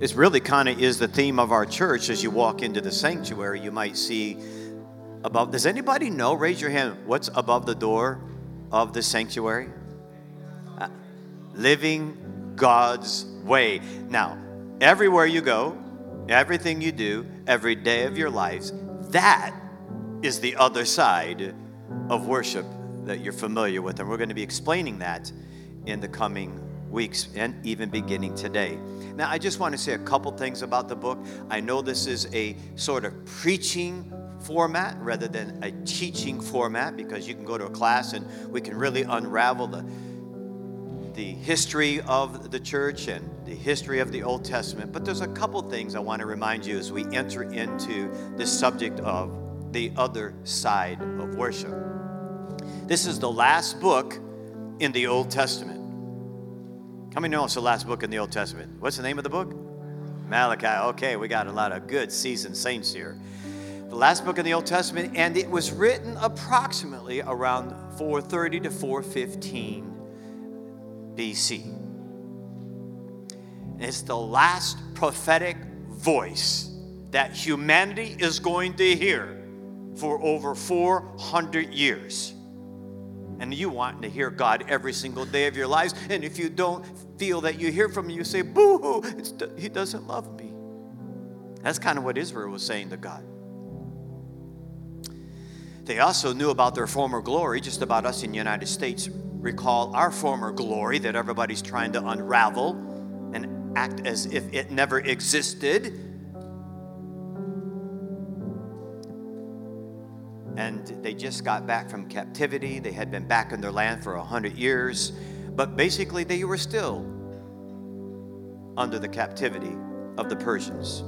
it really kind of is the theme of our church. As you walk into the sanctuary, you might see above. Does anybody know? Raise your hand. What's above the door of the sanctuary? Uh, living God's way. Now, everywhere you go, everything you do, every day of your lives, that is the other side of worship that you're familiar with. And we're going to be explaining that in the coming weeks and even beginning today. Now, I just want to say a couple things about the book. I know this is a sort of preaching format rather than a teaching format because you can go to a class and we can really unravel the the history of the church and the history of the Old Testament. But there's a couple things I want to remind you as we enter into this subject of the other side of worship. This is the last book in the Old Testament. How many know it's the last book in the Old Testament? What's the name of the book? Malachi. Okay, we got a lot of good seasoned saints here. The last book in the Old Testament, and it was written approximately around 430 to 415 BC. And it's the last prophetic voice that humanity is going to hear for over 400 years and you want to hear God every single day of your lives. And if you don't feel that you hear from him, you say, boo hoo, he doesn't love me. That's kind of what Israel was saying to God. They also knew about their former glory, just about us in the United States. Recall our former glory that everybody's trying to unravel and act as if it never existed. And they just got back from captivity. They had been back in their land for a hundred years, but basically they were still under the captivity of the Persians.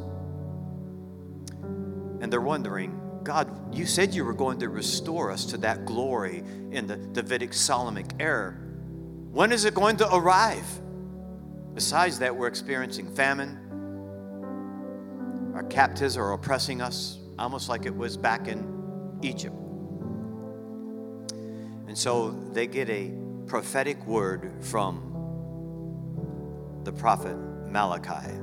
And they're wondering, God, you said you were going to restore us to that glory in the Davidic Solomonic era. When is it going to arrive? Besides that, we're experiencing famine. Our captives are oppressing us, almost like it was back in Egypt. And so they get a prophetic word from the prophet Malachi.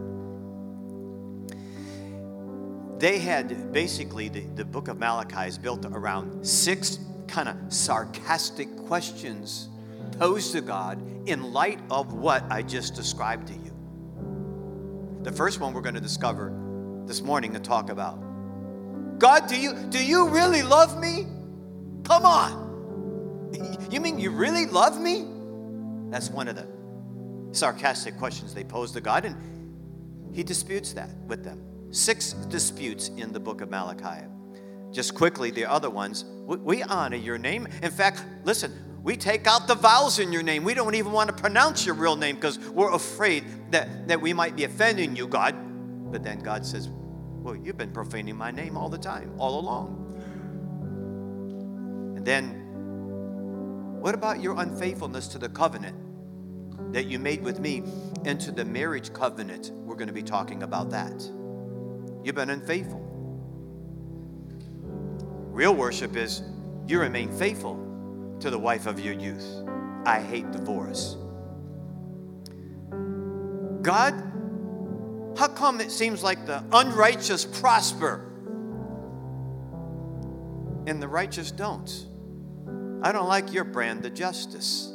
They had basically, the, the book of Malachi is built around six kind of sarcastic questions posed to God in light of what I just described to you. The first one we're going to discover this morning and talk about God, do you, do you really love me? Come on. You mean you really love me? That's one of the sarcastic questions they pose to God, and he disputes that with them. Six disputes in the book of Malachi. Just quickly, the other ones, we honor your name. In fact, listen, we take out the vowels in your name. We don't even want to pronounce your real name because we're afraid that, that we might be offending you, God. But then God says, well, you've been profaning my name all the time, all along. And then, what about your unfaithfulness to the covenant that you made with me and to the marriage covenant? We're going to be talking about that. You've been unfaithful. Real worship is you remain faithful to the wife of your youth. I hate divorce. God how come it seems like the unrighteous prosper and the righteous don't? I don't like your brand of justice.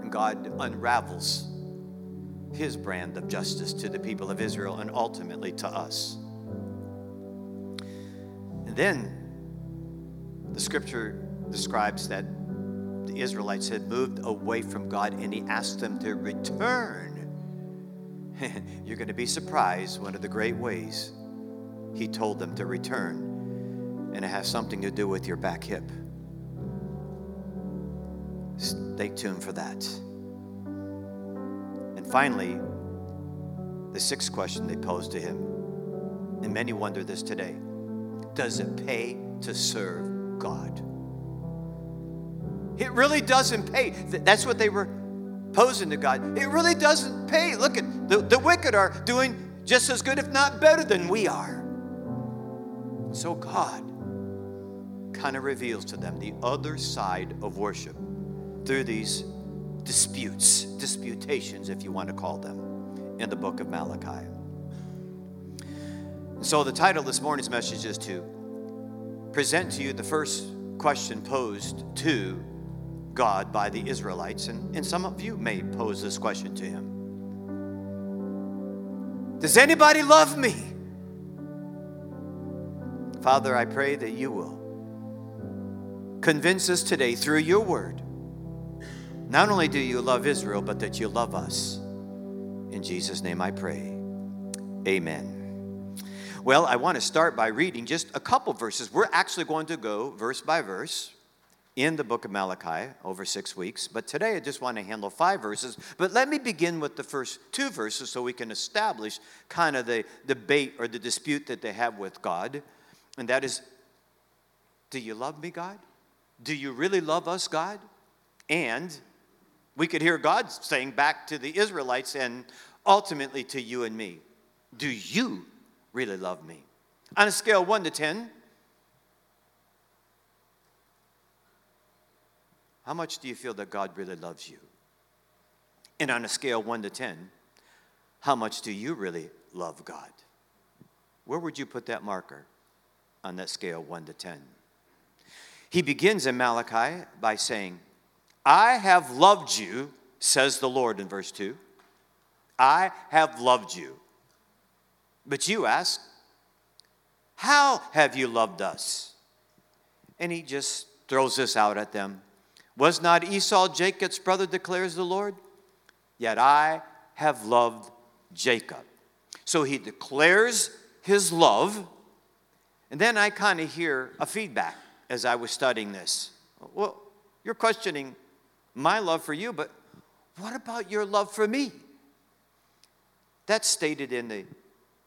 And God unravels his brand of justice to the people of Israel and ultimately to us. And then the scripture describes that the Israelites had moved away from God and he asked them to return you're going to be surprised one of the great ways he told them to return. And it has something to do with your back hip. Stay tuned for that. And finally, the sixth question they posed to him, and many wonder this today Does it pay to serve God? It really doesn't pay. That's what they were posing to God. It really doesn't pay. Look at the, the wicked are doing just as good, if not better, than we are. So God kind of reveals to them the other side of worship through these disputes, disputations, if you want to call them, in the book of Malachi. So the title of this morning's message is to present to you the first question posed to God by the Israelites, and, and some of you may pose this question to him Does anybody love me? Father, I pray that you will convince us today through your word. Not only do you love Israel, but that you love us. In Jesus' name I pray. Amen. Well, I want to start by reading just a couple verses. We're actually going to go verse by verse in the book of Malachi over six weeks. But today I just want to handle five verses. But let me begin with the first two verses so we can establish kind of the debate or the dispute that they have with God. And that is Do you love me, God? Do you really love us, God? And we could hear God saying back to the Israelites and ultimately to you and me Do you really love me? On a scale 1 to 10, How much do you feel that God really loves you? And on a scale 1 to 10, how much do you really love God? Where would you put that marker on that scale 1 to 10? He begins in Malachi by saying, I have loved you, says the Lord in verse 2. I have loved you. But you ask, How have you loved us? And he just throws this out at them was not Esau Jacob's brother, declares the Lord? Yet I have loved Jacob. So he declares his love, and then I kind of hear a feedback as I was studying this. Well, you're questioning my love for you, but what about your love for me? That's stated in the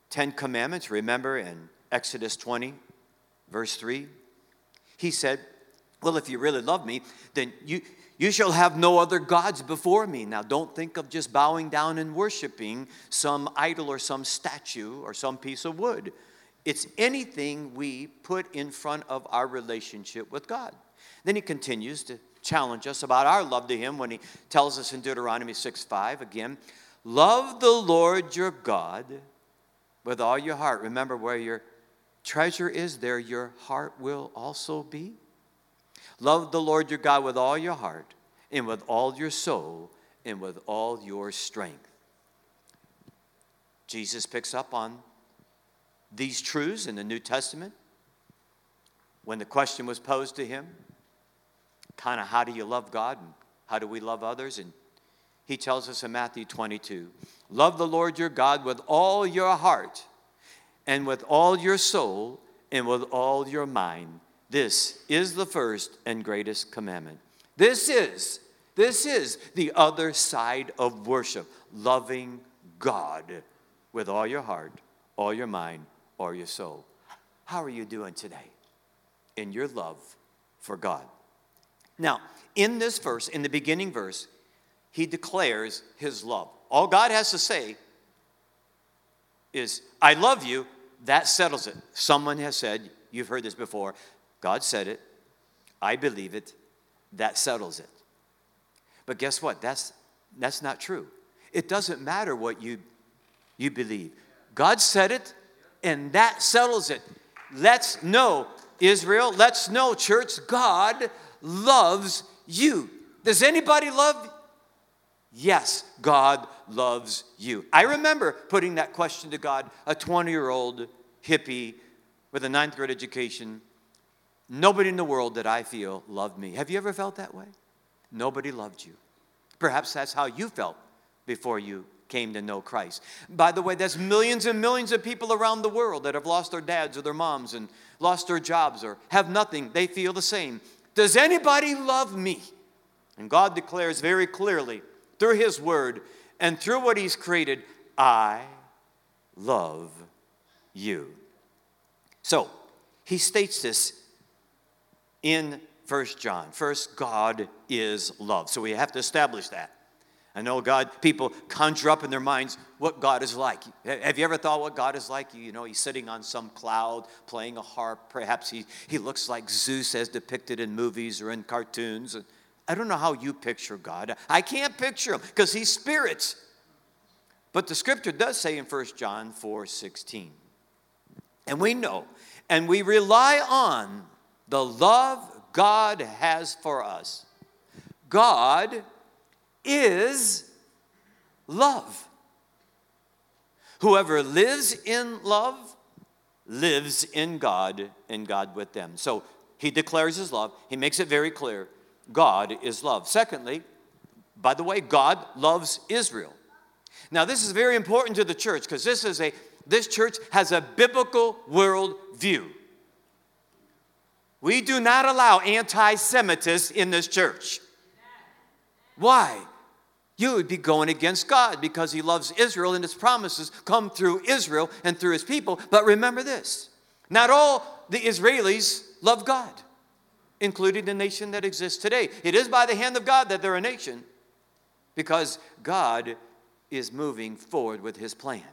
Ten Commandments, remember in Exodus 20, verse 3. He said, well, if you really love me, then you, you shall have no other gods before me. Now, don't think of just bowing down and worshiping some idol or some statue or some piece of wood. It's anything we put in front of our relationship with God. Then he continues to challenge us about our love to him when he tells us in Deuteronomy 6 5 again, love the Lord your God with all your heart. Remember, where your treasure is, there your heart will also be. Love the Lord your God with all your heart, and with all your soul, and with all your strength. Jesus picks up on these truths in the New Testament when the question was posed to him kind of how do you love God and how do we love others? And he tells us in Matthew 22 Love the Lord your God with all your heart, and with all your soul, and with all your mind this is the first and greatest commandment. This is, this is the other side of worship, loving God with all your heart, all your mind, all your soul. How are you doing today in your love for God? Now, in this verse, in the beginning verse, he declares his love. All God has to say is, I love you. That settles it. Someone has said, you've heard this before, God said it. I believe it. That settles it. But guess what? That's, that's not true. It doesn't matter what you, you believe. God said it, and that settles it. Let's know, Israel, let's know, church, God loves you. Does anybody love? Yes, God loves you. I remember putting that question to God, a 20 year old hippie with a ninth grade education Nobody in the world that I feel loved me. Have you ever felt that way? Nobody loved you. Perhaps that's how you felt before you came to know Christ. By the way, there's millions and millions of people around the world that have lost their dads or their moms and lost their jobs or have nothing. They feel the same. Does anybody love me? And God declares very clearly through His Word and through what He's created, I love you. So, he states this in First John. First, God is love. So we have to establish that. I know God, people conjure up in their minds what God is like. Have you ever thought what God is like? You know, he's sitting on some cloud playing a harp. Perhaps he, he looks like Zeus as depicted in movies or in cartoons. I don't know how you picture God. I can't picture him because he's spirit. But the scripture does say in 1 John 4 16. And we know and we rely on the love God has for us. God is love. Whoever lives in love lives in God and God with them. So he declares his love. He makes it very clear God is love. Secondly, by the way, God loves Israel. Now, this is very important to the church because this is a this church has a biblical world view. We do not allow anti Semitism in this church. Why? You would be going against God because He loves Israel and His promises come through Israel and through His people. But remember this not all the Israelis love God, including the nation that exists today. It is by the hand of God that they're a nation because God is moving forward with His plan.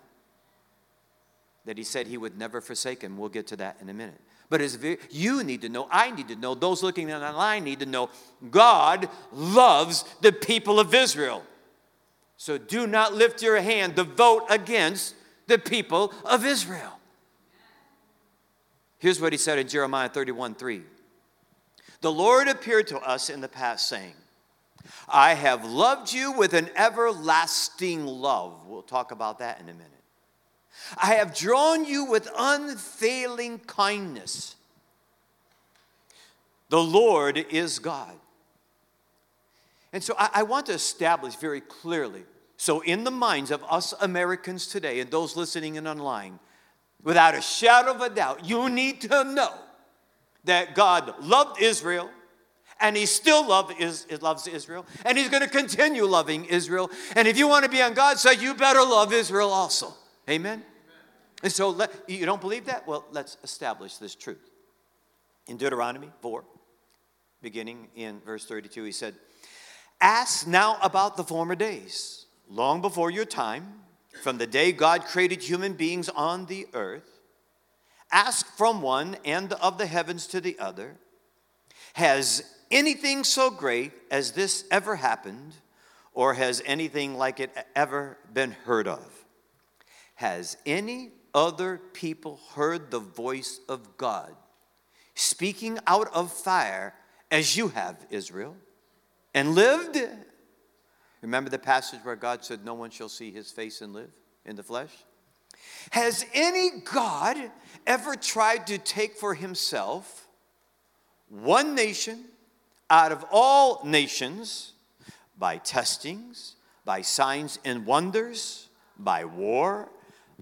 That He said He would never forsake Him. We'll get to that in a minute. But as you need to know, I need to know, those looking online need to know, God loves the people of Israel. So do not lift your hand to vote against the people of Israel. Here's what he said in Jeremiah 31 3. The Lord appeared to us in the past, saying, I have loved you with an everlasting love. We'll talk about that in a minute. I have drawn you with unfailing kindness. The Lord is God. And so I, I want to establish very clearly so, in the minds of us Americans today and those listening in online, without a shadow of a doubt, you need to know that God loved Israel and he still love, is, loves Israel and he's going to continue loving Israel. And if you want to be on God's side, you better love Israel also. Amen? And so, let, you don't believe that? Well, let's establish this truth. In Deuteronomy 4, beginning in verse 32, he said, Ask now about the former days long before your time, from the day God created human beings on the earth, ask from one end of the heavens to the other, has anything so great as this ever happened, or has anything like it ever been heard of? Has any other people heard the voice of God speaking out of fire as you have, Israel, and lived? Remember the passage where God said, No one shall see his face and live in the flesh? Has any God ever tried to take for himself one nation out of all nations by testings, by signs and wonders, by war,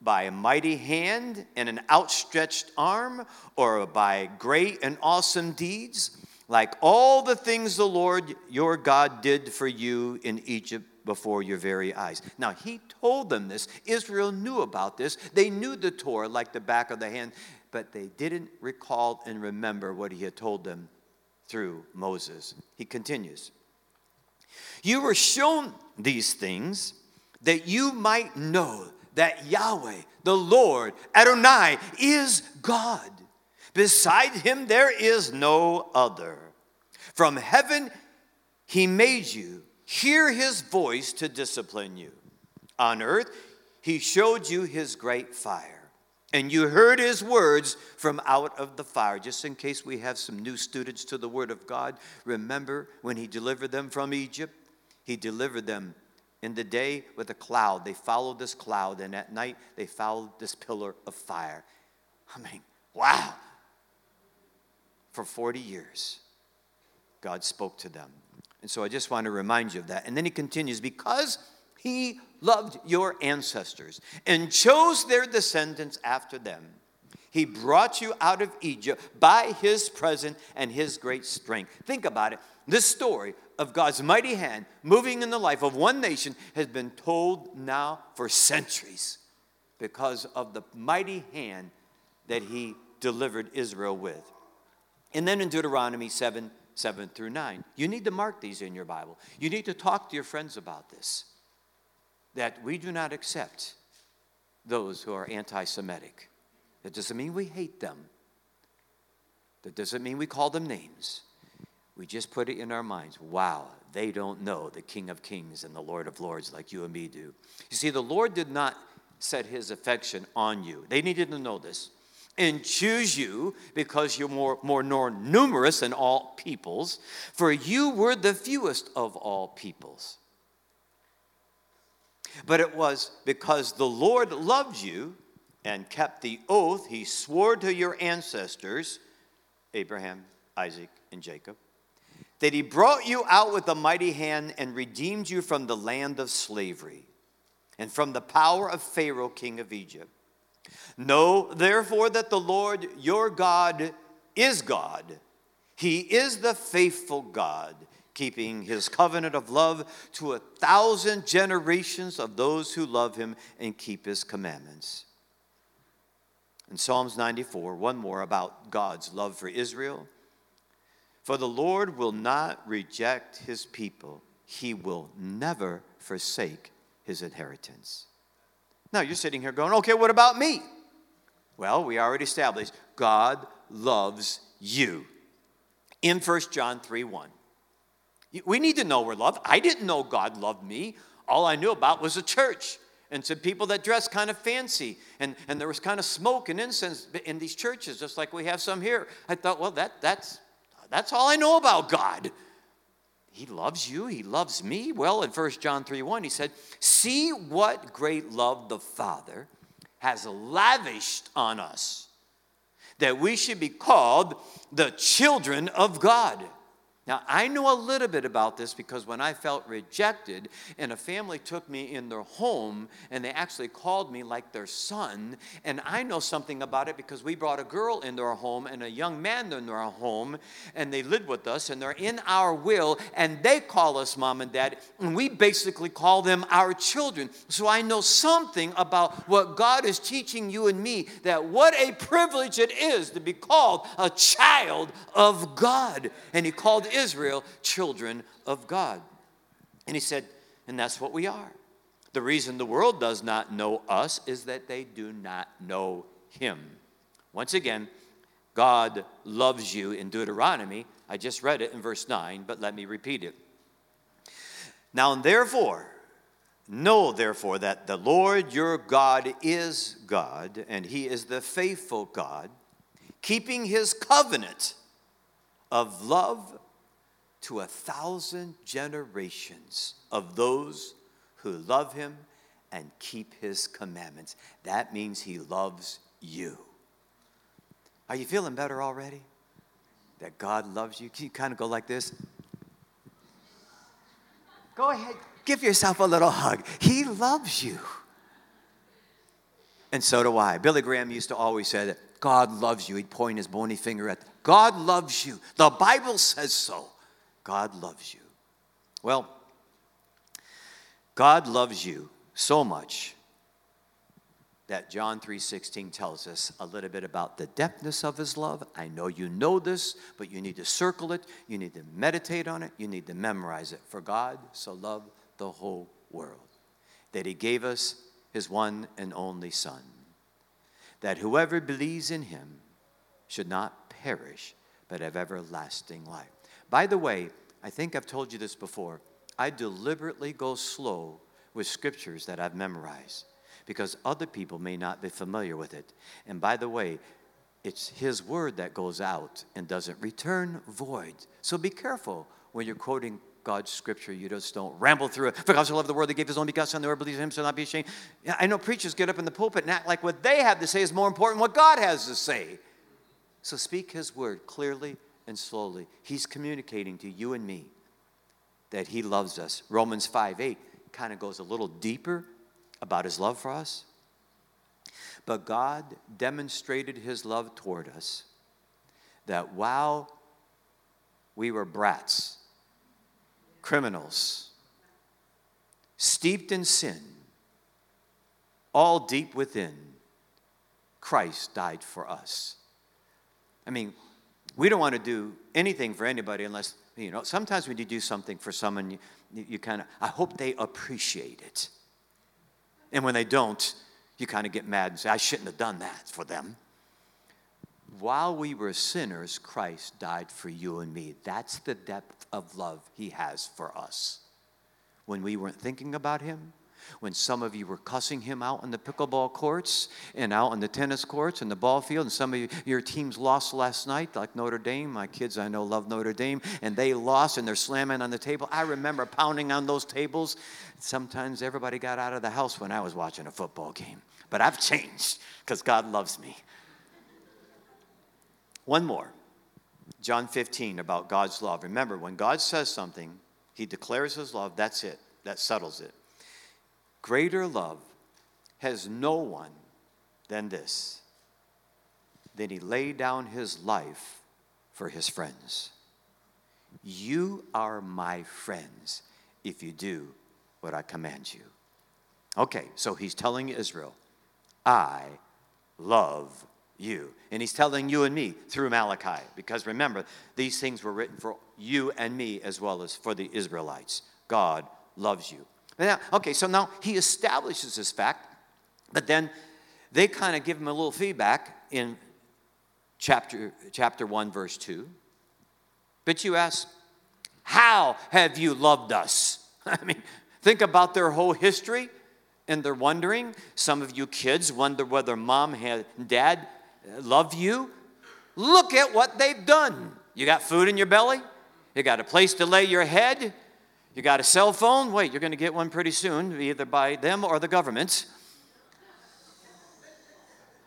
by a mighty hand and an outstretched arm, or by great and awesome deeds? like all the things the Lord your God did for you in Egypt before your very eyes. Now, he told them this. Israel knew about this. They knew the Torah like the back of the hand, but they didn't recall and remember what he had told them through Moses. He continues You were shown these things that you might know that Yahweh, the Lord, Adonai, is God. Beside him, there is no other. From heaven, he made you. Hear his voice to discipline you. On earth, he showed you his great fire. And you heard his words from out of the fire. Just in case we have some new students to the word of God, remember when he delivered them from Egypt? He delivered them in the day with a cloud. They followed this cloud, and at night they followed this pillar of fire. I mean, wow for 40 years, God spoke to them. And so I just want to remind you of that. And then he continues because he loved your ancestors and chose their descendants after them. He brought you out of Egypt by his presence and his great strength. Think about it. This story of God's mighty hand moving in the life of one nation has been told now for centuries. because of the mighty hand that he delivered Israel with. And then in Deuteronomy 7 7 through 9, you need to mark these in your Bible. You need to talk to your friends about this. That we do not accept those who are anti Semitic. That doesn't mean we hate them, that doesn't mean we call them names. We just put it in our minds wow, they don't know the King of Kings and the Lord of Lords like you and me do. You see, the Lord did not set his affection on you, they needed to know this. And choose you because you're more, more, numerous than all peoples, for you were the fewest of all peoples. But it was because the Lord loved you and kept the oath he swore to your ancestors, Abraham, Isaac, and Jacob, that he brought you out with a mighty hand and redeemed you from the land of slavery and from the power of Pharaoh, king of Egypt. Know therefore that the Lord your God is God. He is the faithful God, keeping his covenant of love to a thousand generations of those who love him and keep his commandments. In Psalms 94, one more about God's love for Israel. For the Lord will not reject his people, he will never forsake his inheritance. Now you're sitting here going, okay, what about me? Well, we already established God loves you. In 1 John 3 1. We need to know we're loved. I didn't know God loved me. All I knew about was a church and some people that dressed kind of fancy. And, and there was kind of smoke and incense in these churches, just like we have some here. I thought, well, that, that's, that's all I know about God. He loves you, He loves me. Well, in 1 John 3 1, He said, See what great love the Father has lavished on us, that we should be called the children of God. Now, I know a little bit about this because when I felt rejected and a family took me in their home and they actually called me like their son, and I know something about it because we brought a girl into our home and a young man into our home, and they lived with us and they're in our will, and they call us mom and dad, and we basically call them our children. So I know something about what God is teaching you and me that what a privilege it is to be called a child of God. And He called children of God. And he said, and that's what we are. The reason the world does not know us is that they do not know him. Once again, God loves you in Deuteronomy. I just read it in verse 9, but let me repeat it. Now, therefore, know therefore that the Lord your God is God, and he is the faithful God, keeping his covenant of love to a thousand generations of those who love him and keep his commandments. That means he loves you. Are you feeling better already? That God loves you? Can you kind of go like this? Go ahead, give yourself a little hug. He loves you. And so do I. Billy Graham used to always say that God loves you. He'd point his bony finger at God loves you. The Bible says so. God loves you. Well, God loves you so much that John 3:16 tells us a little bit about the depthness of his love. I know you know this, but you need to circle it, you need to meditate on it, you need to memorize it. For God so loved the whole world that he gave us his one and only son that whoever believes in him should not perish but have everlasting life. By the way, I think I've told you this before. I deliberately go slow with scriptures that I've memorized because other people may not be familiar with it. And by the way, it's His word that goes out and doesn't return void. So be careful when you're quoting God's scripture. You just don't ramble through it. For God so loved the world, that gave his only begotten Son, whoever believes in him shall not be ashamed. I know preachers get up in the pulpit and act like what they have to say is more important than what God has to say. So speak his word clearly and slowly. He's communicating to you and me that He loves us. Romans 5 8 kind of goes a little deeper about His love for us. But God demonstrated His love toward us that while we were brats, criminals, steeped in sin, all deep within, Christ died for us. I mean, we don't want to do anything for anybody unless, you know, sometimes when you do something for someone, you, you kind of, I hope they appreciate it. And when they don't, you kind of get mad and say, I shouldn't have done that for them. While we were sinners, Christ died for you and me. That's the depth of love he has for us. When we weren't thinking about him, when some of you were cussing him out on the pickleball courts and out on the tennis courts and the ball field, and some of you, your teams lost last night, like Notre Dame. My kids I know love Notre Dame, and they lost and they're slamming on the table. I remember pounding on those tables. Sometimes everybody got out of the house when I was watching a football game. But I've changed because God loves me. One more. John 15 about God's love. Remember, when God says something, he declares his love, that's it. That settles it. Greater love has no one than this. Then he laid down his life for his friends. You are my friends if you do what I command you. Okay, so he's telling Israel, I love you. And he's telling you and me through Malachi, because remember, these things were written for you and me as well as for the Israelites. God loves you. Now, okay, so now he establishes this fact, but then they kind of give him a little feedback in chapter, chapter 1, verse 2. But you ask, How have you loved us? I mean, think about their whole history and they're wondering. Some of you kids wonder whether mom and dad uh, love you. Look at what they've done. You got food in your belly, you got a place to lay your head, you got a cell phone? Wait, you're going to get one pretty soon, either by them or the government.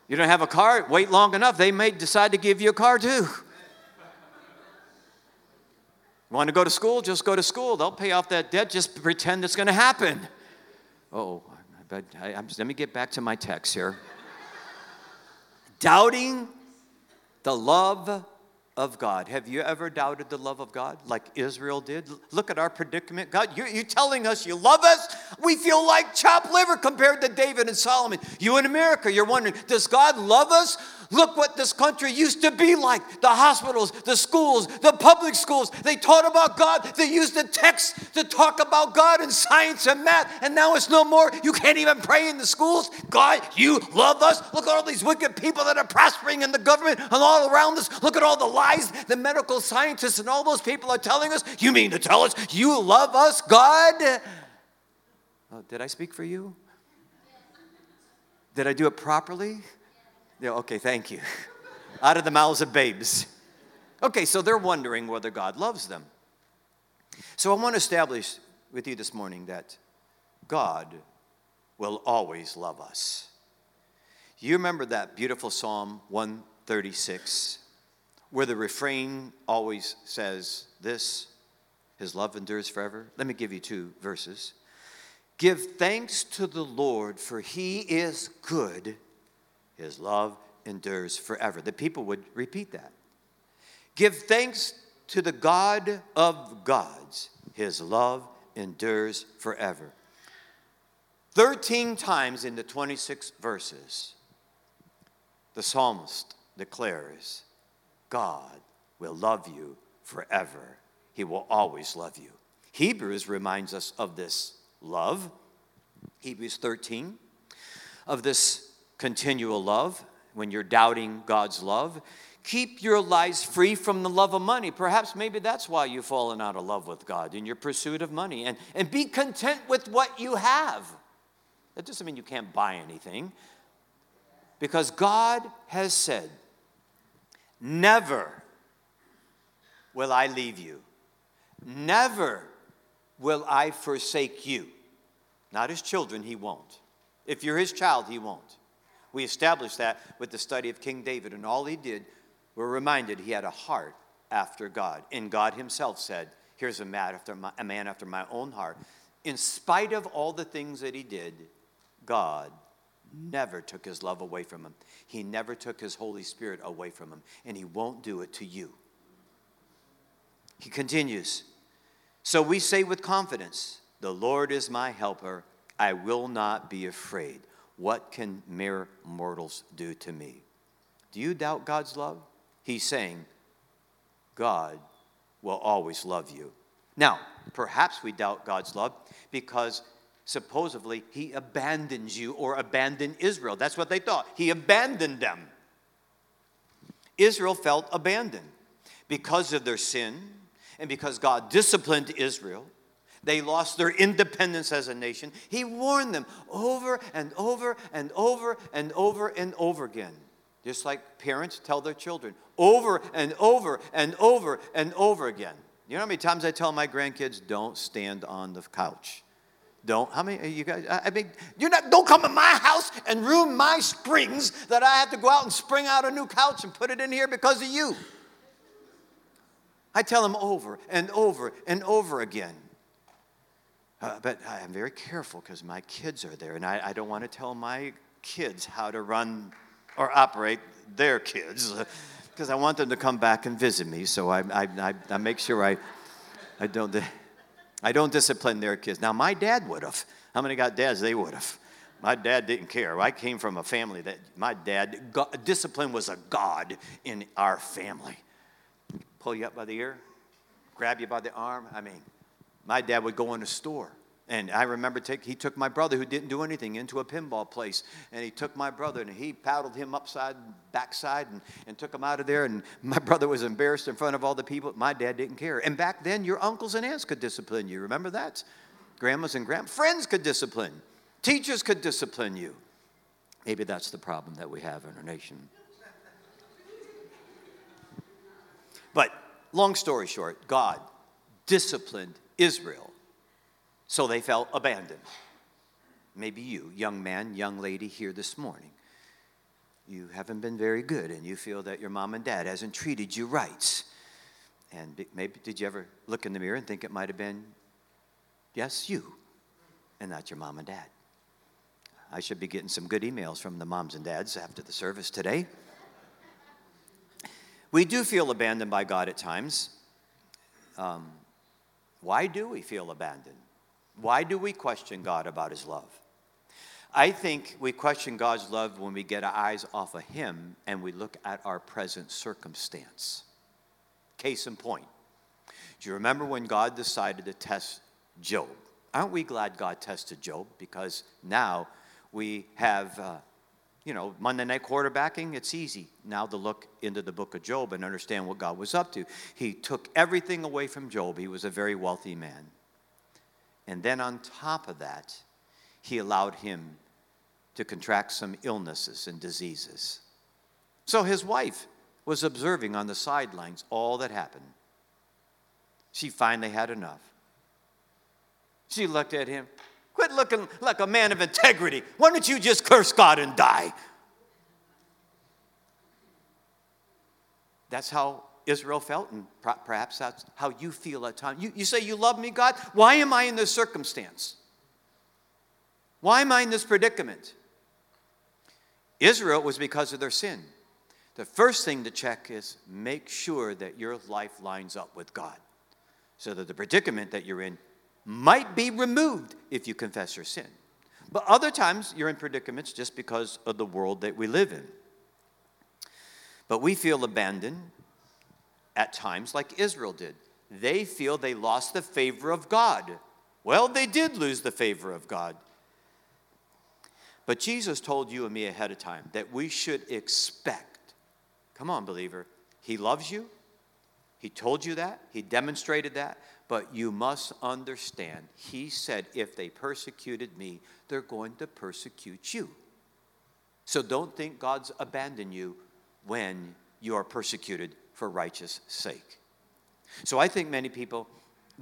You don't have a car? Wait long enough, they may decide to give you a car too. Want to go to school? Just go to school. They'll pay off that debt. Just pretend it's going to happen. Oh, I, let me get back to my text here. Doubting the love of God. Have you ever doubted the love of God like Israel did? Look at our predicament. God, you're, you're, telling us you love us? We feel like chopped liver compared to David and Solomon. You in America, you're wondering, does God love us? Look what this country used to be like the hospitals, the schools, the public schools. They taught about God. They used the text to talk about God and science and math. And now it's no more. You can't even pray in the schools. God, you love us. Look at all these wicked people that are prospering in the government and all around us. Look at all the lies the medical scientists and all those people are telling us. You mean to tell us you love us, God? Oh, did I speak for you? Did I do it properly? Yeah, okay, thank you. Out of the mouths of babes. Okay, so they're wondering whether God loves them. So I want to establish with you this morning that God will always love us. You remember that beautiful Psalm 136, where the refrain always says this His love endures forever? Let me give you two verses. Give thanks to the Lord, for He is good his love endures forever. The people would repeat that. Give thanks to the God of gods. His love endures forever. 13 times in the 26 verses, the psalmist declares, God will love you forever. He will always love you. Hebrews reminds us of this love. Hebrews 13, of this continual love, when you're doubting God's love, keep your lives free from the love of money. Perhaps maybe that's why you've fallen out of love with God in your pursuit of money. And, and be content with what you have. That doesn't mean you can't buy anything. Because God has said, Never will I leave you. Never will I forsake you. Not his children, he won't. If you're his child, he won't. We established that with the study of King David, and all he did, we're reminded he had a heart after God. And God himself said, Here's a man after my, a man after my own heart. In spite of all the things that he did, God never took his love away from him. He never took his Holy Spirit away from him, and he won't do it to you. He continues. So we say with confidence, The Lord is my helper. I will not be afraid. What can mere mortals do to me? Do you doubt God's love? He's saying, God will always love you. Now, perhaps we doubt God's love because supposedly he abandons you or abandoned Israel. That's what they thought. He abandoned them. Israel felt abandoned because of their sin and because God disciplined Israel. They lost their independence as a nation. He warned them over and over and over and over and over again. Just like parents tell their children over and over and over and over again. You know how many times I tell my grandkids, don't stand on the couch? Don't. How many you guys? I mean, you're not. Don't come to my house and ruin my springs that I have to go out and spring out a new couch and put it in here because of you. I tell them over and over and over again. Uh, but I'm very careful because my kids are there, and I, I don't want to tell my kids how to run or operate their kids because I want them to come back and visit me. So I, I, I, I make sure I, I don't. I don't discipline their kids. Now, my dad would have. How many got dads? They would have. My dad didn't care. I came from a family that my dad, God, discipline was a God in our family. Pull you up by the ear, grab you by the arm. I mean, my dad would go in a store and I remember take, he took my brother who didn't do anything into a pinball place. And he took my brother and he paddled him upside, backside, and, and took him out of there. And my brother was embarrassed in front of all the people. My dad didn't care. And back then, your uncles and aunts could discipline you. Remember that? Grandmas and grand friends could discipline. Teachers could discipline you. Maybe that's the problem that we have in our nation. But long story short, God disciplined Israel so they felt abandoned. Maybe you, young man, young lady, here this morning. You haven't been very good and you feel that your mom and dad hasn't treated you right. And maybe did you ever look in the mirror and think it might have been, yes, you, and not your mom and dad? I should be getting some good emails from the moms and dads after the service today. We do feel abandoned by God at times. Um, why do we feel abandoned? Why do we question God about his love? I think we question God's love when we get our eyes off of him and we look at our present circumstance. Case in point. Do you remember when God decided to test Job? Aren't we glad God tested Job? Because now we have, uh, you know, Monday night quarterbacking. It's easy now to look into the book of Job and understand what God was up to. He took everything away from Job. He was a very wealthy man. And then on top of that, he allowed him to contract some illnesses and diseases. So his wife was observing on the sidelines all that happened. She finally had enough. She looked at him. Quit looking like a man of integrity. Why don't you just curse God and die? That's how Israel felt, and perhaps that's how you feel at times. You, you say, You love me, God? Why am I in this circumstance? Why am I in this predicament? Israel was because of their sin. The first thing to check is make sure that your life lines up with God so that the predicament that you're in might be removed if you confess your sin. But other times you're in predicaments just because of the world that we live in. But we feel abandoned at times, like Israel did. They feel they lost the favor of God. Well, they did lose the favor of God. But Jesus told you and me ahead of time that we should expect. Come on, believer. He loves you. He told you that. He demonstrated that. But you must understand, He said, if they persecuted me, they're going to persecute you. So don't think God's abandoned you when you are persecuted for righteous sake. So I think many people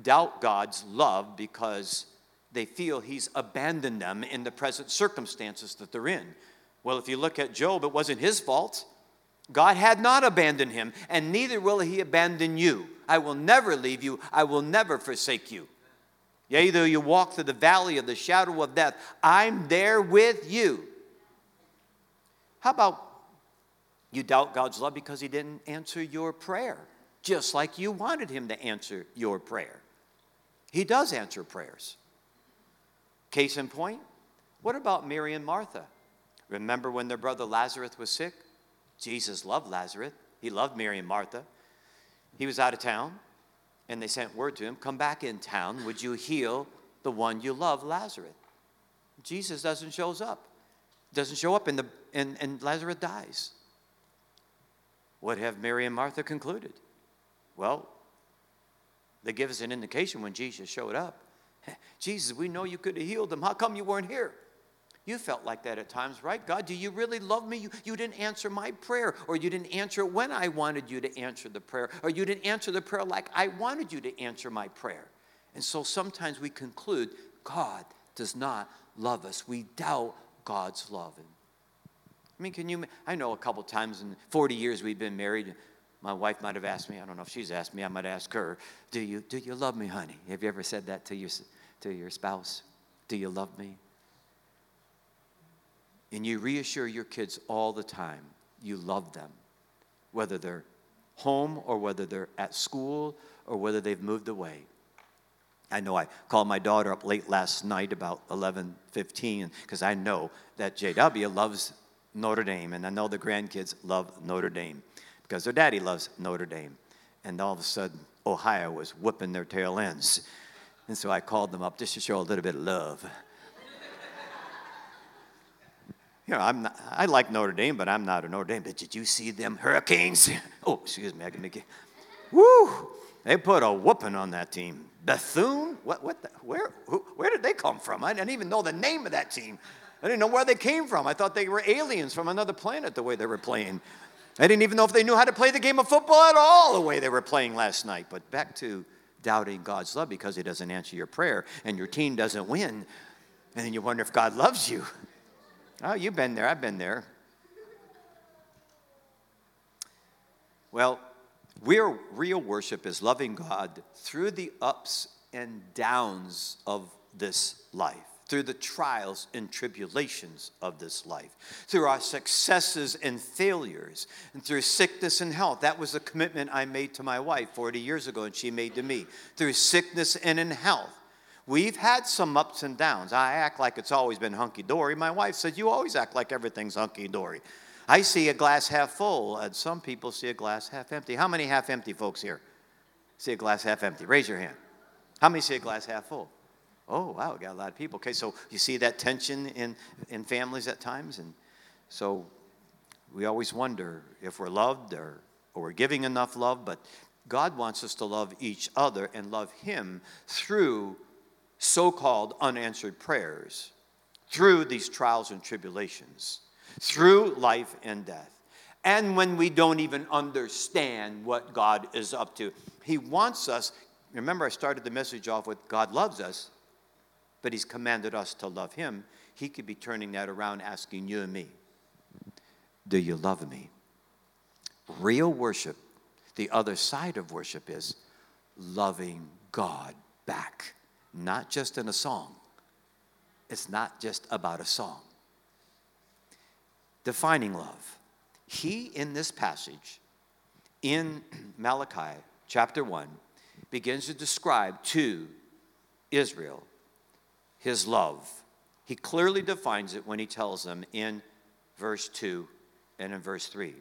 doubt God's love because they feel he's abandoned them in the present circumstances that they're in. Well, if you look at Job, it wasn't his fault. God had not abandoned him, and neither will he abandon you. I will never leave you, I will never forsake you. Yea, though you walk through the valley of the shadow of death, I'm there with you. How about you doubt God's love because He didn't answer your prayer, just like you wanted Him to answer your prayer. He does answer prayers. Case in point, what about Mary and Martha? Remember when their brother Lazarus was sick? Jesus loved Lazarus. He loved Mary and Martha. He was out of town, and they sent word to him Come back in town. Would you heal the one you love, Lazarus? Jesus doesn't shows up. Doesn't show up, and, the, and, and Lazarus dies. What have Mary and Martha concluded? Well, they give us an indication when Jesus showed up. Jesus, we know you could have healed them. How come you weren't here? You felt like that at times, right? God, do you really love me? You, you didn't answer my prayer, or you didn't answer it when I wanted you to answer the prayer, or you didn't answer the prayer like I wanted you to answer my prayer. And so sometimes we conclude God does not love us. We doubt God's love. I mean, can you? I know a couple times in 40 years we've been married. My wife might have asked me. I don't know if she's asked me. I might ask her. Do you do you love me, honey? Have you ever said that to your to your spouse? Do you love me? And you reassure your kids all the time you love them, whether they're home or whether they're at school or whether they've moved away. I know I called my daughter up late last night about 11:15 because I know that JW loves Notre Dame and I know the grandkids love Notre Dame because their daddy loves Notre Dame. And all of a sudden Ohio was whipping their tail ends. And so I called them up just to show a little bit of love. You know, I'm not, I like Notre Dame, but I'm not a Notre Dame. But did you see them Hurricanes? Oh, excuse me, I can make it. Woo! They put a whooping on that team. Bethune? What, what the, where, who, where did they come from? I didn't even know the name of that team. I didn't know where they came from. I thought they were aliens from another planet the way they were playing. I didn't even know if they knew how to play the game of football at all the way they were playing last night. But back to doubting God's love because He doesn't answer your prayer and your team doesn't win. And then you wonder if God loves you. Oh, you've been there. I've been there. Well, real, real worship is loving God through the ups and downs of this life, through the trials and tribulations of this life, through our successes and failures, and through sickness and health. That was a commitment I made to my wife 40 years ago, and she made to me. Through sickness and in health. We've had some ups and downs. I act like it's always been hunky dory. My wife says, You always act like everything's hunky dory. I see a glass half full, and some people see a glass half empty. How many half empty folks here see a glass half empty? Raise your hand. How many see a glass half full? Oh, wow, got a lot of people. Okay, so you see that tension in, in families at times? And so we always wonder if we're loved or, or we're giving enough love, but God wants us to love each other and love Him through so called unanswered prayers, through these trials and tribulations through life and death. And when we don't even understand what God is up to, He wants us. Remember, I started the message off with God loves us, but He's commanded us to love Him. He could be turning that around, asking you and me, Do you love me? Real worship, the other side of worship is loving God back, not just in a song. It's not just about a song defining love. He, in this passage, in Malachi chapter 1, begins to describe to Israel his love. He clearly defines it when he tells them in verse 2 and in verse 3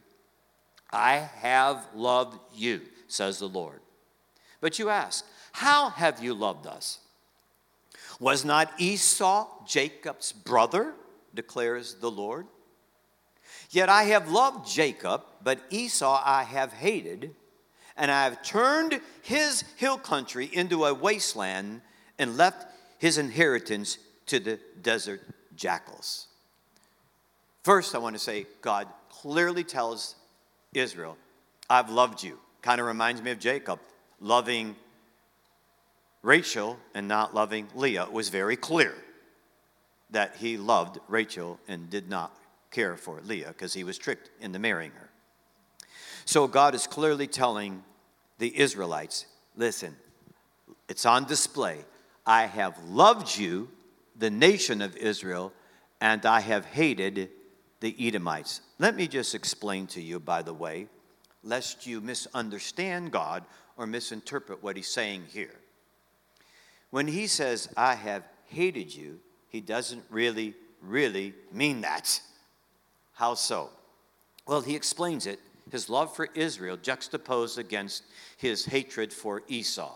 I have loved you, says the Lord. But you ask, How have you loved us? Was not Esau Jacob's brother, declares the Lord? Yet I have loved Jacob, but Esau I have hated, and I have turned his hill country into a wasteland and left his inheritance to the desert jackals. First, I want to say God clearly tells Israel, I've loved you. Kind of reminds me of Jacob loving Rachel and not loving Leah. It was very clear that he loved Rachel and did not care for Leah because he was tricked into marrying her. So God is clearly telling the Israelites listen, it's on display. I have loved you, the nation of Israel, and I have hated the Edomites. Let me just explain to you, by the way, lest you misunderstand God or misinterpret what he's saying here. When he says, I have hated you, he doesn't really, really mean that. How so? Well, he explains it his love for Israel juxtaposed against his hatred for Esau.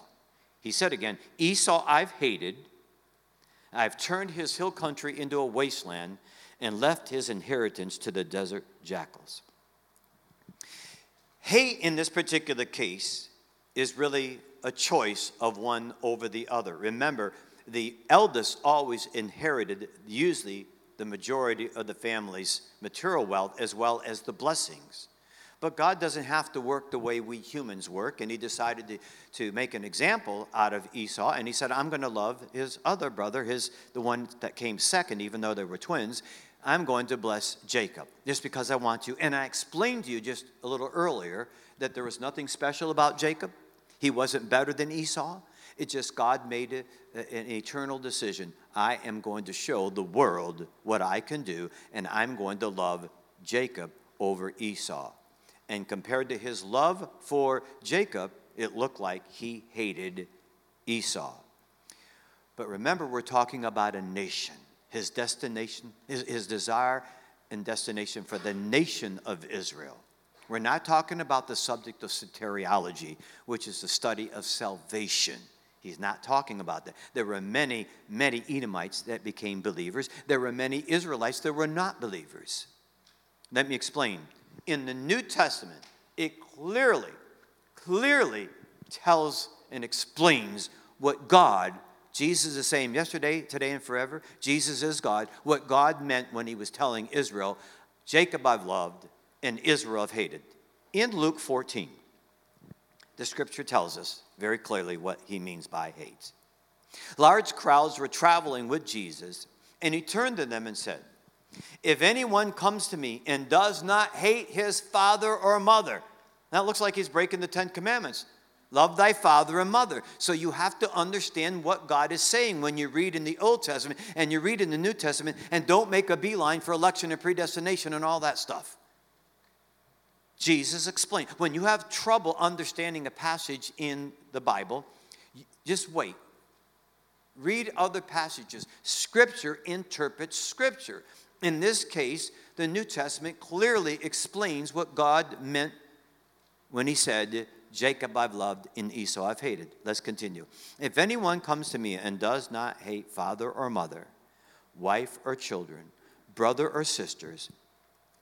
He said again, Esau I've hated. I've turned his hill country into a wasteland and left his inheritance to the desert jackals. Hate in this particular case is really a choice of one over the other. Remember, the eldest always inherited, usually, the majority of the family's material wealth as well as the blessings. But God doesn't have to work the way we humans work, and He decided to, to make an example out of Esau, and He said, I'm going to love his other brother, his the one that came second, even though they were twins. I'm going to bless Jacob just because I want to. And I explained to you just a little earlier that there was nothing special about Jacob. He wasn't better than Esau. It's just God made it an eternal decision. I am going to show the world what I can do, and I'm going to love Jacob over Esau. And compared to his love for Jacob, it looked like he hated Esau. But remember, we're talking about a nation. His destination, his, his desire and destination for the nation of Israel. We're not talking about the subject of soteriology, which is the study of salvation. He's not talking about that. There were many, many Edomites that became believers. There were many Israelites that were not believers. Let me explain. In the New Testament, it clearly, clearly tells and explains what God, Jesus is the same yesterday, today, and forever. Jesus is God. What God meant when he was telling Israel, Jacob I've loved, and Israel have hated. In Luke 14, the scripture tells us very clearly what he means by hate. Large crowds were traveling with Jesus, and he turned to them and said, If anyone comes to me and does not hate his father or mother, that looks like he's breaking the Ten Commandments. Love thy father and mother. So you have to understand what God is saying when you read in the Old Testament and you read in the New Testament, and don't make a beeline for election and predestination and all that stuff. Jesus explained. When you have trouble understanding a passage in the Bible, just wait. Read other passages. Scripture interprets Scripture. In this case, the New Testament clearly explains what God meant when he said, Jacob I've loved, and Esau I've hated. Let's continue. If anyone comes to me and does not hate father or mother, wife or children, brother or sisters,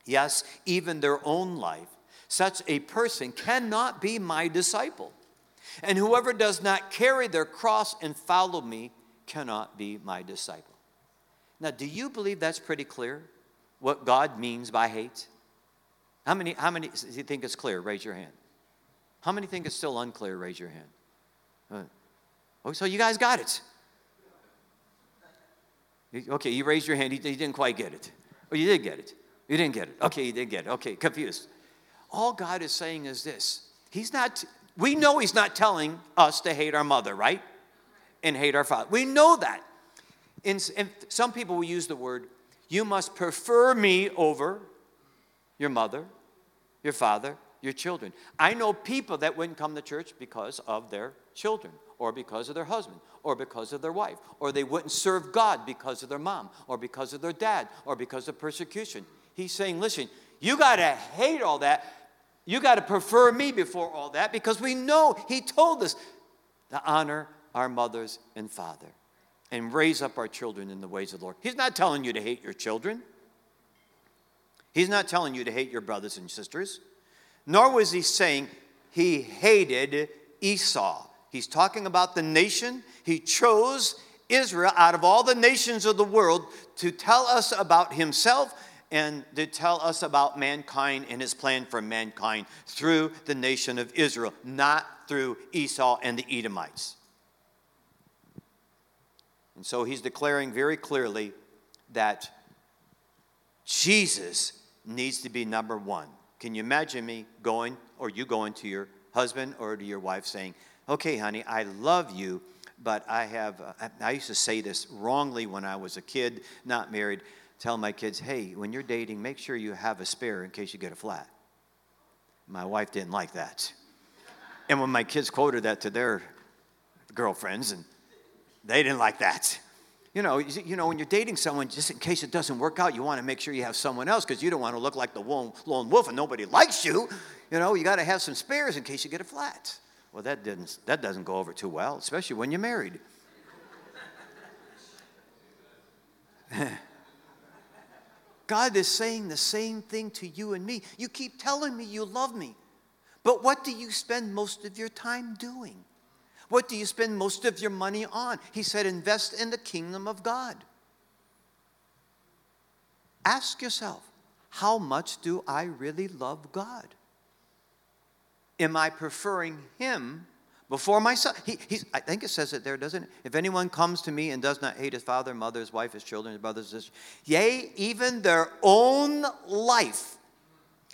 yes, even their own life, such a person cannot be my disciple. And whoever does not carry their cross and follow me cannot be my disciple. Now, do you believe that's pretty clear? What God means by hate? How many, how many think it's clear? Raise your hand. How many think it's still unclear? Raise your hand. Oh, so you guys got it. Okay, you raised your hand. You didn't quite get it. Oh, you did get it. You didn't get it. Okay, you did get it. Okay, confused all God is saying is this He's not, we know He's not telling us to hate our mother, right? And hate our father. We know that. In, and some people will use the word, you must prefer me over your mother, your father, your children. I know people that wouldn't come to church because of their children, or because of their husband, or because of their wife, or they wouldn't serve God because of their mom, or because of their dad, or because of persecution. He's saying, listen, you got to hate all that you got to prefer me before all that because we know He told us to honor our mothers and father and raise up our children in the ways of the Lord. He's not telling you to hate your children, He's not telling you to hate your brothers and sisters, nor was He saying He hated Esau. He's talking about the nation. He chose Israel out of all the nations of the world to tell us about Himself and to tell us about mankind and his plan for mankind through the nation of Israel, not through Esau and the Edomites. And so he's declaring very clearly that Jesus needs to be number one. Can you imagine me going, or you going to your husband or to your wife saying, Okay, honey, I love you, but I have, uh, I used to say this wrongly when I was a kid, not married tell my kids, hey, when you're dating, make sure you have a spare in case you get a flat. My wife didn't like that. And when my kids quoted that to their girlfriends, and they didn't like that. you know, you know, when you're dating someone, just in case it doesn't work out, you want to make sure you have someone else because you don't want to look like the lone, wolf and nobody likes you. You know, you got to have some spares in case you get a flat. Well, that didn't that doesn't go over too well, especially when you're married. God is saying the same thing to you and me. You keep telling me you love me, but what do you spend most of your time doing? What do you spend most of your money on? He said, invest in the kingdom of God. Ask yourself, how much do I really love God? Am I preferring Him before myself? He, he's, I think it says it there, doesn't it? If anyone comes to me and does not hate his father, mother, his wife, his children, his brothers, his sisters, yea, even their own life,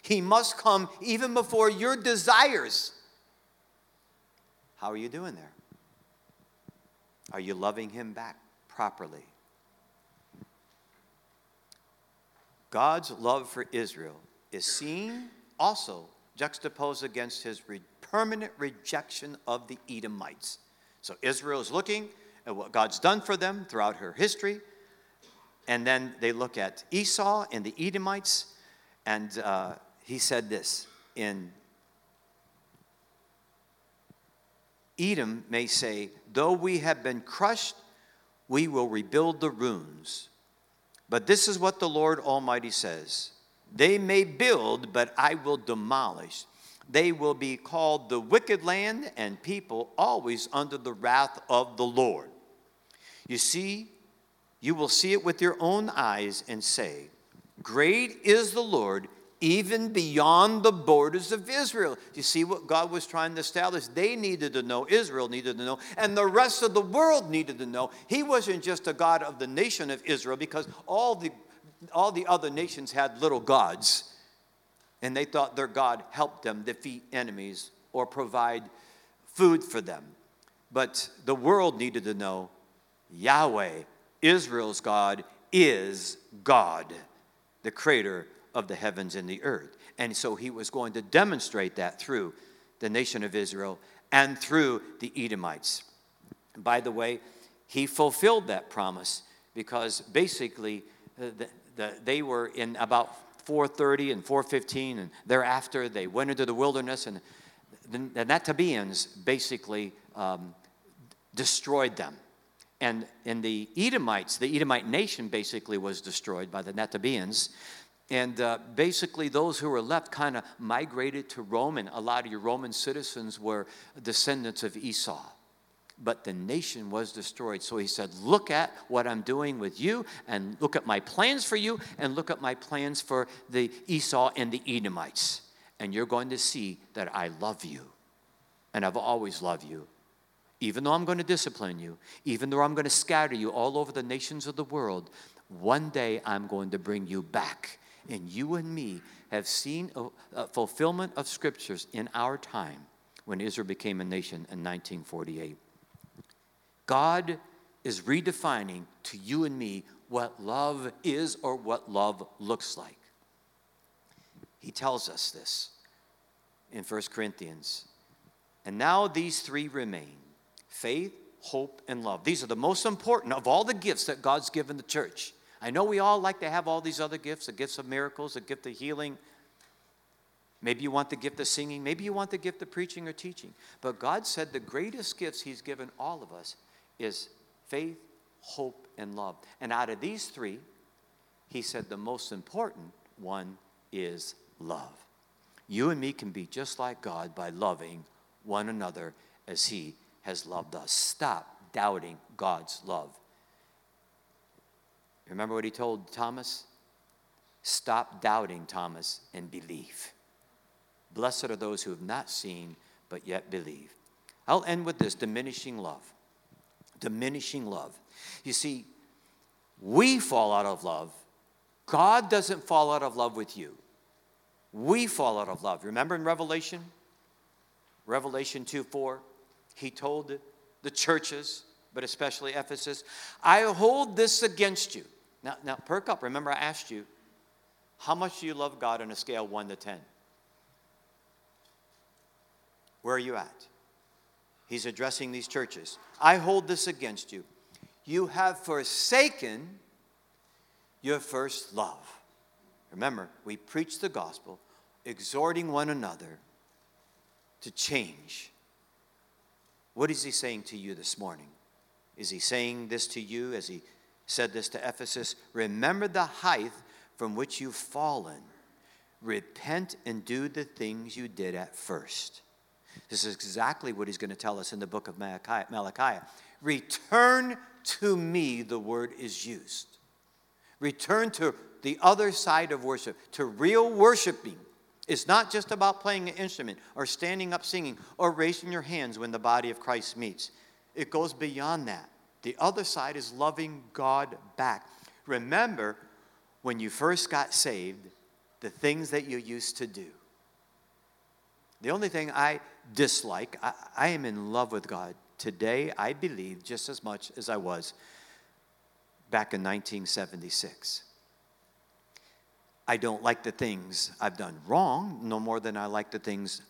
he must come even before your desires. How are you doing there? Are you loving him back properly? God's love for Israel is seen also juxtaposed against his re- permanent rejection of the Edomites. So Israel is looking at what God's done for them throughout her history, and then they look at Esau and the Edomites, and uh, he said this in Edom may say, Though we have been crushed, we will rebuild the ruins. But this is what the Lord Almighty says They may build, but I will demolish. They will be called the wicked land and people always under the wrath of the Lord. You see, you will see it with your own eyes and say, Great is the Lord even beyond the borders of Israel. You see what God was trying to establish? They needed to know, Israel needed to know, and the rest of the world needed to know. He wasn't just a God of the nation of Israel because all the, all the other nations had little gods, and they thought their God helped them defeat enemies or provide food for them. But the world needed to know Yahweh, Israel's God, is God, the creator of the heavens and the earth. And so he was going to demonstrate that through the nation of Israel and through the Edomites. By the way, he fulfilled that promise because basically uh, the, the, they were in about 430 and 415, and thereafter they went into the wilderness, and the, Natabeans basically um, destroyed them. And, and the Edomites, the Edomite nation basically was destroyed by the Natabeans. And uh, basically, those who were left kind of migrated to Rome, and a lot of your Roman citizens were descendants of Esau. But the nation was destroyed. So he said, Look at what I'm doing with you, and look at my plans for you, and look at my plans for the Esau and the Edomites. And you're going to see that I love you, and I've always loved you. Even though I'm going to discipline you, even though I'm going to scatter you all over the nations of the world, one day I'm going to bring you back and you and me have seen a, a fulfillment of scriptures in our time when Israel became a nation in 1948. God is redefining to you and me what love is or what love looks like. He tells us this in 1 Corinthians. And now these three remain faith, hope, and love. These are the most important of all the gifts that God's given the church. I know we all like to have all these other gifts the gifts of miracles, the gift of healing. Maybe you want the gift of singing. Maybe you want the gift of preaching or teaching. But God said the greatest gifts He's given all of us is faith, hope, and love. And out of these three, He said the most important one is love. You and me can be just like God by loving one another as He has loved us. Stop doubting God's love. Remember what he told Thomas? Stop doubting, Thomas, and believe. Blessed are those who have not seen, but yet believe. I'll end with this diminishing love. Diminishing love. You see, we fall out of love. God doesn't fall out of love with you. We fall out of love. Remember in Revelation? Revelation 2 4, he told the churches, but especially Ephesus, I hold this against you now, now perk up. Remember, I asked you, how much do you love God on a scale 1 to 10? Where are you at? He's addressing these churches. I hold this against you. you have forsaken your first love. Remember, we preach the gospel, exhorting one another to change. What is he saying to you this morning? Is he saying this to you as he said this to Ephesus? Remember the height from which you've fallen. Repent and do the things you did at first. This is exactly what he's going to tell us in the book of Malachi. Return to me, the word is used. Return to the other side of worship, to real worshiping. It's not just about playing an instrument or standing up singing or raising your hands when the body of Christ meets. It goes beyond that. The other side is loving God back. Remember, when you first got saved, the things that you used to do. The only thing I dislike, I, I, am in love with God today, I believe, just as much as I was back in 1976. I don't like the things I've done wrong, no more than I like the things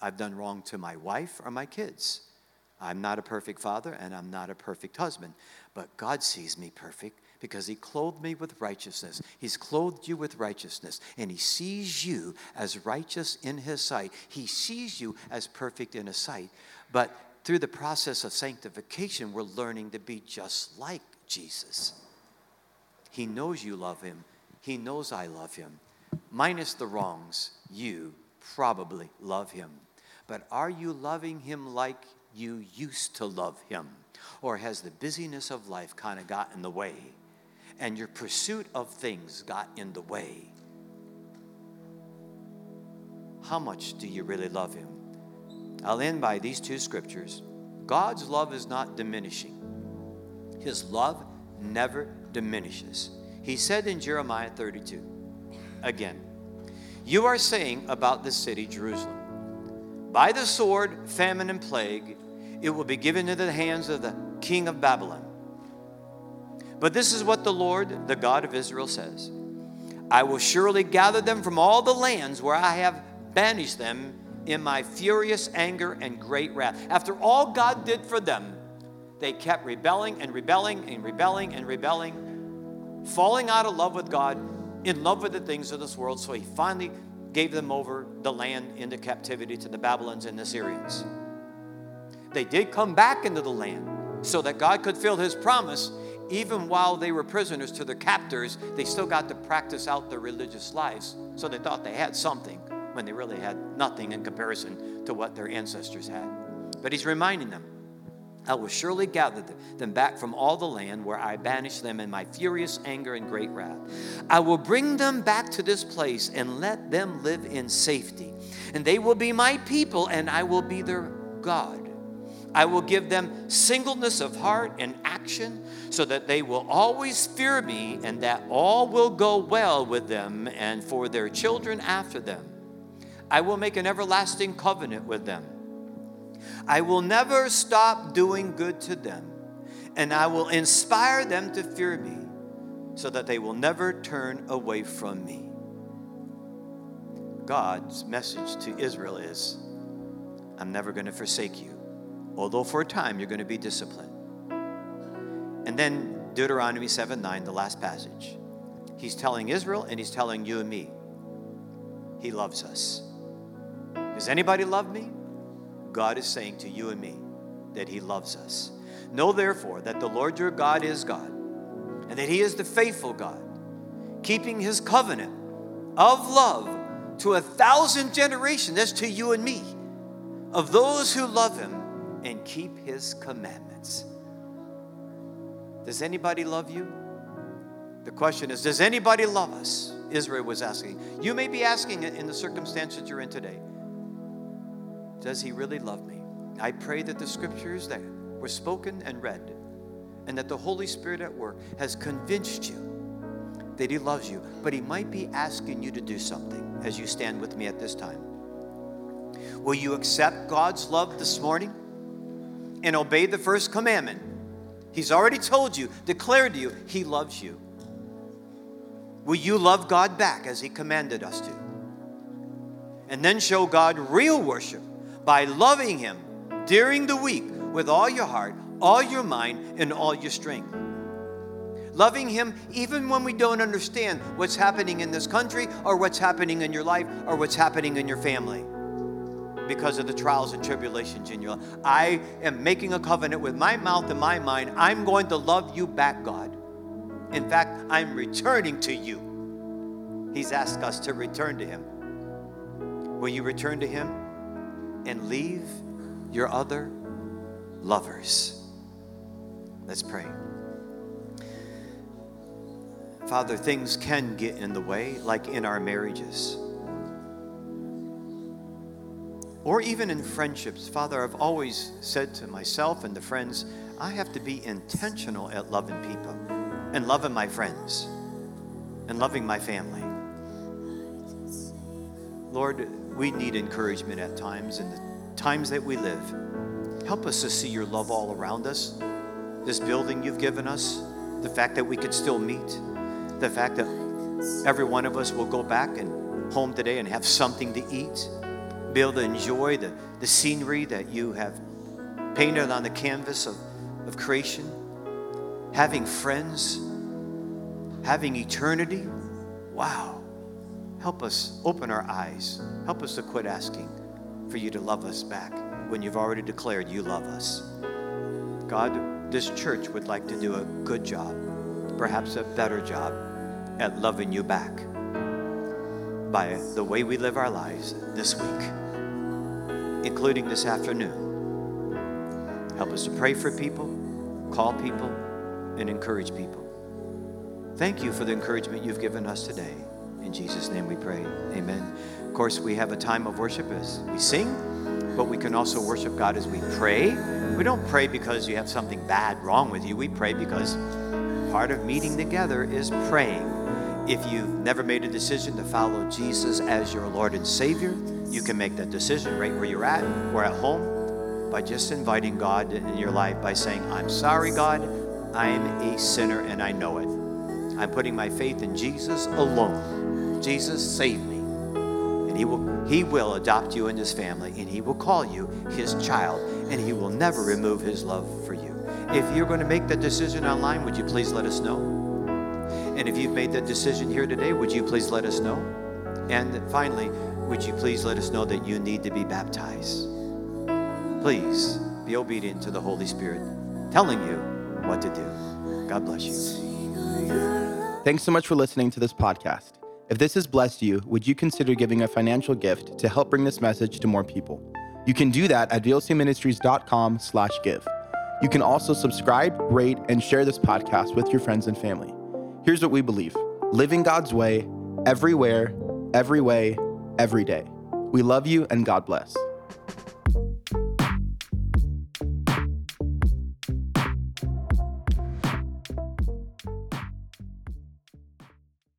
I've done wrong to my wife or my kids. I'm not a perfect father and I'm not a perfect husband, but God sees me perfect because he clothed me with righteousness. He's clothed you with righteousness, and he sees you as righteous in his sight. He sees you as perfect in his sight. But through the process of sanctification, we're learning to be just like Jesus. He knows you love him, he knows I love him. Minus the wrongs, you probably love him. But are you loving him like you used to love him? Or has the busyness of life kind of got in the way? And your pursuit of things got in the way, how much do you really love Him? I'll end by these two scriptures. God's love is not diminishing, His love never diminishes. He said in Jeremiah 32, again, You are saying about the city Jerusalem, by the sword, famine, and plague, it will be given into the hands of the king of Babylon. But this is what the Lord, the God of Israel, says I will surely gather them from all the lands where I have banished them in my furious anger and great wrath. After all God did for them, they kept rebelling and rebelling and rebelling and rebelling, falling out of love with God, in love with the things of this world. So he finally gave them over the land into captivity to the Babylons and the Syrians. They did come back into the land so that God could fill his promise even while they were prisoners to their captors, they still got to practice out their religious lives. So they thought they had something when they really had nothing in comparison to what their ancestors had. But he's reminding them I will surely gather them back from all the land where I banished them in my furious anger and great wrath. I will bring them back to this place and let them live in safety. And they will be my people, and I will be their God. I will give them singleness of heart and action so that they will always fear me and that all will go well with them and for their children after them. I will make an everlasting covenant with them. I will never stop doing good to them, and I will inspire them to fear me so that they will never turn away from me. God's message to Israel is I'm never going to forsake you although for a time you're going to be disciplined. And then Deuteronomy 7 9, the last passage. He's telling Israel and he's telling you and me, He loves us. Does anybody love me? God is saying to you and me that He loves us. Know therefore that the Lord your God is God, and that He is the faithful God, keeping His covenant of love to a thousand generations. That's to you and me, of those who love Him and keep his commandments. Does anybody love you? The question is, does anybody love us? Israel was asking. You may be asking it in the circumstances you're in today. Does he really love me? I pray that the scriptures that were spoken and read, and that the Holy Spirit at work has convinced you that he loves you, but he might be asking you to do something as you stand with me at this time. Will you accept God's love this morning? And obey the first commandment. He's already told you, declared to you, He loves you. Will you love God back as He commanded us to? And then show God real worship by loving Him during the week with all your heart, all your mind, and all your strength. Loving Him even when we don't understand what's happening in this country or what's happening in your life or what's happening in your family because of the trials and tribulations in your life. I am making a covenant with my mouth and my mind. I'm going to love you back, God. In fact, I'm returning to you. He's asked us to return to Him. Will you return to Him and leave your other lovers? Let's pray. Father, things can get in the way, like in our marriages or even in friendships. Father, I've always said to myself and the friends, I have to be intentional at loving people and loving my friends and loving my family. Lord, we need encouragement at times in the times that we live. Help us to see your love all around us, this building you've given us, the fact that we could still meet, the fact that every one of us will go back and home today and have something to eat be able to enjoy the, the scenery that you have painted on the canvas of, of creation, having friends, having eternity. Wow. Help us open our eyes. Help us to quit asking for you to love us back when you've already declared you love us. God, this church would like to do a good job, perhaps a better job at loving you back by the way we live our lives this week including this afternoon. Help us to pray for people, call people, and encourage people. Thank you for the encouragement you've given us today. In Jesus' name we pray. Amen. Of course, we have a time of worship as we sing, but we can also worship God as we pray. We don't pray because you have something bad wrong with you. We pray because part of meeting together is praying. If you've never made a decision to follow Jesus as your Lord and Savior, you can make that decision right where you're at or at home by just inviting God in your life by saying, I'm sorry, God, I'm a sinner and I know it. I'm putting my faith in Jesus alone. Jesus, save me. And he will, he will adopt you in his family and he will call you his child and he will never remove his love for you. If you're going to make that decision online, would you please let us know? And if you've made that decision here today, would you please let us know? And finally, would you please let us know that you need to be baptized? Please be obedient to the Holy Spirit telling you what to do. God bless you. Thanks so much for listening to this podcast. If this has blessed you, would you consider giving a financial gift to help bring this message to more people? You can do that at vlcministries.com slash give. You can also subscribe, rate, and share this podcast with your friends and family. Here's what we believe. Living God's way, everywhere, every way, every day. We love you and God bless.